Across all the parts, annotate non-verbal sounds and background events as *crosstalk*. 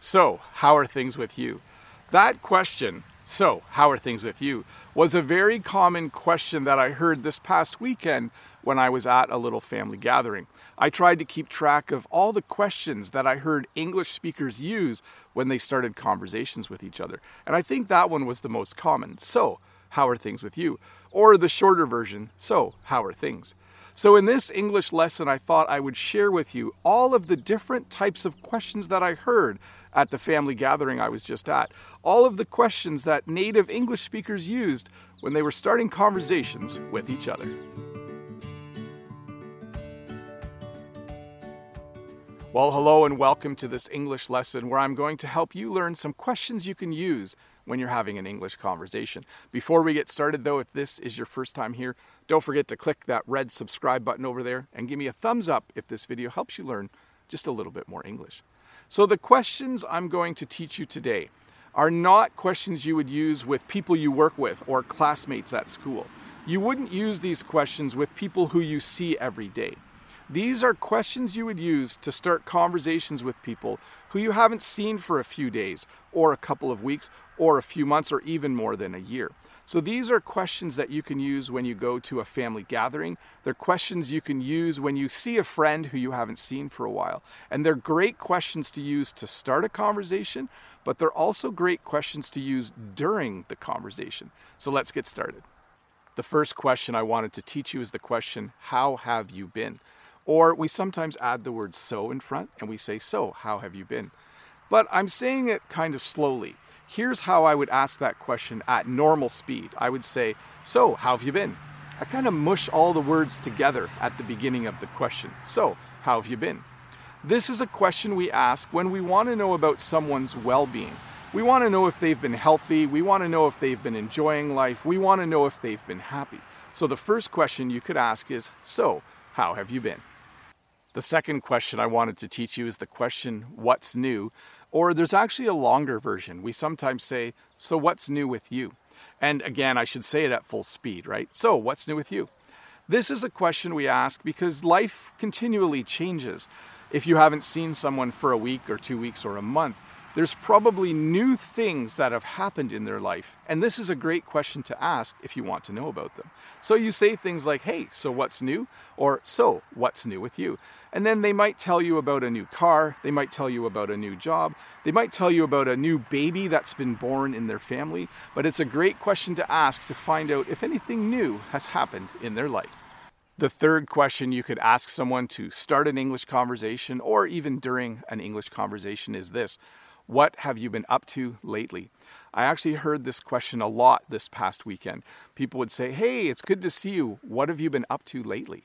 So, how are things with you? That question, so, how are things with you, was a very common question that I heard this past weekend when I was at a little family gathering. I tried to keep track of all the questions that I heard English speakers use when they started conversations with each other. And I think that one was the most common. So, how are things with you? Or the shorter version, so, how are things? So, in this English lesson, I thought I would share with you all of the different types of questions that I heard at the family gathering I was just at. All of the questions that native English speakers used when they were starting conversations with each other. Well, hello and welcome to this English lesson where I'm going to help you learn some questions you can use when you're having an English conversation. Before we get started, though, if this is your first time here, don't forget to click that red subscribe button over there and give me a thumbs up if this video helps you learn just a little bit more English. So, the questions I'm going to teach you today are not questions you would use with people you work with or classmates at school. You wouldn't use these questions with people who you see every day. These are questions you would use to start conversations with people who you haven't seen for a few days, or a couple of weeks, or a few months, or even more than a year. So these are questions that you can use when you go to a family gathering. They're questions you can use when you see a friend who you haven't seen for a while. And they're great questions to use to start a conversation, but they're also great questions to use during the conversation. So let's get started. The first question I wanted to teach you is the question, How have you been? Or we sometimes add the word so in front and we say, So, how have you been? But I'm saying it kind of slowly. Here's how I would ask that question at normal speed. I would say, So, how have you been? I kind of mush all the words together at the beginning of the question. So, how have you been? This is a question we ask when we want to know about someone's well being. We want to know if they've been healthy. We want to know if they've been enjoying life. We want to know if they've been happy. So, the first question you could ask is So, how have you been? The second question I wanted to teach you is the question, What's new? Or there's actually a longer version. We sometimes say, So what's new with you? And again, I should say it at full speed, right? So what's new with you? This is a question we ask because life continually changes. If you haven't seen someone for a week or two weeks or a month, there's probably new things that have happened in their life. And this is a great question to ask if you want to know about them. So you say things like, hey, so what's new? Or so what's new with you? And then they might tell you about a new car, they might tell you about a new job, they might tell you about a new baby that's been born in their family. But it's a great question to ask to find out if anything new has happened in their life. The third question you could ask someone to start an English conversation or even during an English conversation is this What have you been up to lately? I actually heard this question a lot this past weekend. People would say, Hey, it's good to see you. What have you been up to lately?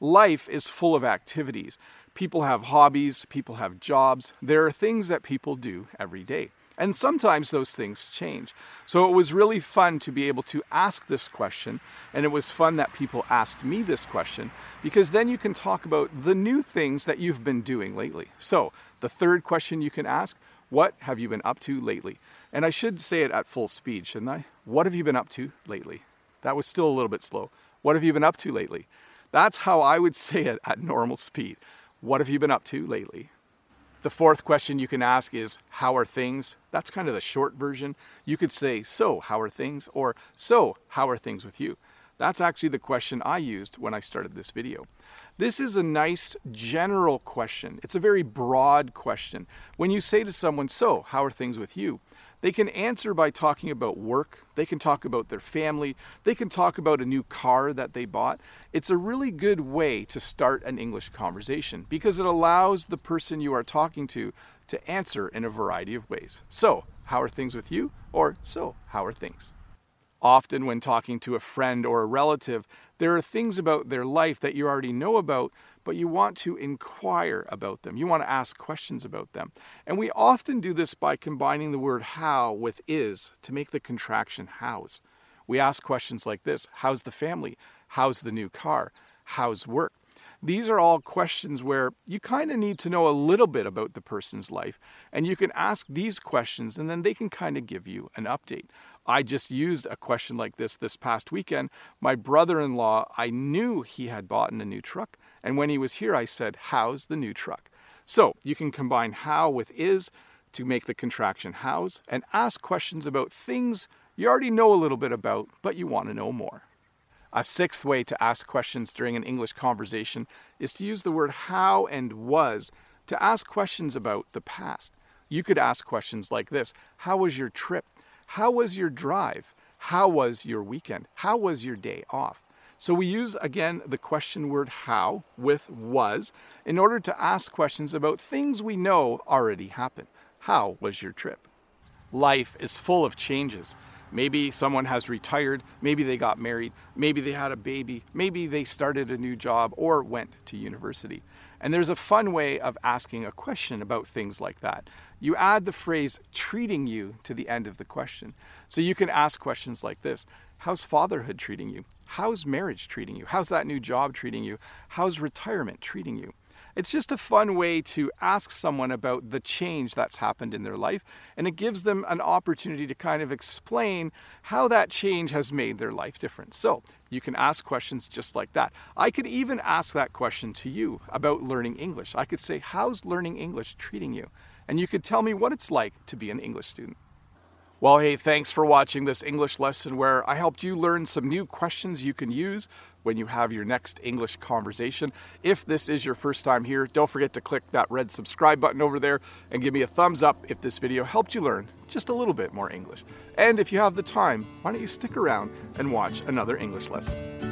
Life is full of activities. People have hobbies, people have jobs. There are things that people do every day. And sometimes those things change. So it was really fun to be able to ask this question. And it was fun that people asked me this question because then you can talk about the new things that you've been doing lately. So the third question you can ask What have you been up to lately? And I should say it at full speed, shouldn't I? What have you been up to lately? That was still a little bit slow. What have you been up to lately? That's how I would *laughs* say it at normal speed. What have you been up to lately? The fourth question you can ask is, How are things? That's kind of the short version. You could say, So, how are things? Or, So, how are things with you? That's actually the question I used when I started this video. This is a nice general question. It's a very broad question. When you say to someone, So, how are things with you? They can answer by talking about work, they can talk about their family, they can talk about a new car that they bought. It's a really good way to start an English conversation because it allows the person you are talking to to answer in a variety of ways. So, how are things with you? Or, so, how are things? Often, when talking to a friend or a relative, there are things about their life that you already know about, but you want to inquire about them. You want to ask questions about them. And we often do this by combining the word how with is to make the contraction hows. We ask questions like this How's the family? How's the new car? How's work? These are all questions where you kind of need to know a little bit about the person's life, and you can ask these questions, and then they can kind of give you an update. I just used a question like this this past weekend. My brother in law, I knew he had bought a new truck, and when he was here, I said, How's the new truck? So you can combine how with is to make the contraction hows and ask questions about things you already know a little bit about, but you want to know more. A sixth way to ask questions during an English conversation is to use the word how and was to ask questions about the past. You could ask questions like this How was your trip? How was your drive? How was your weekend? How was your day off? So we use again the question word how with was in order to ask questions about things we know already happened. How was your trip? Life is full of changes. Maybe someone has retired, maybe they got married, maybe they had a baby, maybe they started a new job or went to university. And there's a fun way of asking a question about things like that. You add the phrase treating you to the end of the question. So you can ask questions like this How's fatherhood treating you? How's marriage treating you? How's that new job treating you? How's retirement treating you? It's just a fun way to ask someone about the change that's happened in their life, and it gives them an opportunity to kind of explain how that change has made their life different. So you can ask questions just like that. I could even ask that question to you about learning English. I could say, How's learning English treating you? And you could tell me what it's like to be an English student. Well, hey, thanks for watching this English lesson where I helped you learn some new questions you can use when you have your next English conversation. If this is your first time here, don't forget to click that red subscribe button over there and give me a thumbs up if this video helped you learn just a little bit more English. And if you have the time, why don't you stick around and watch another English lesson?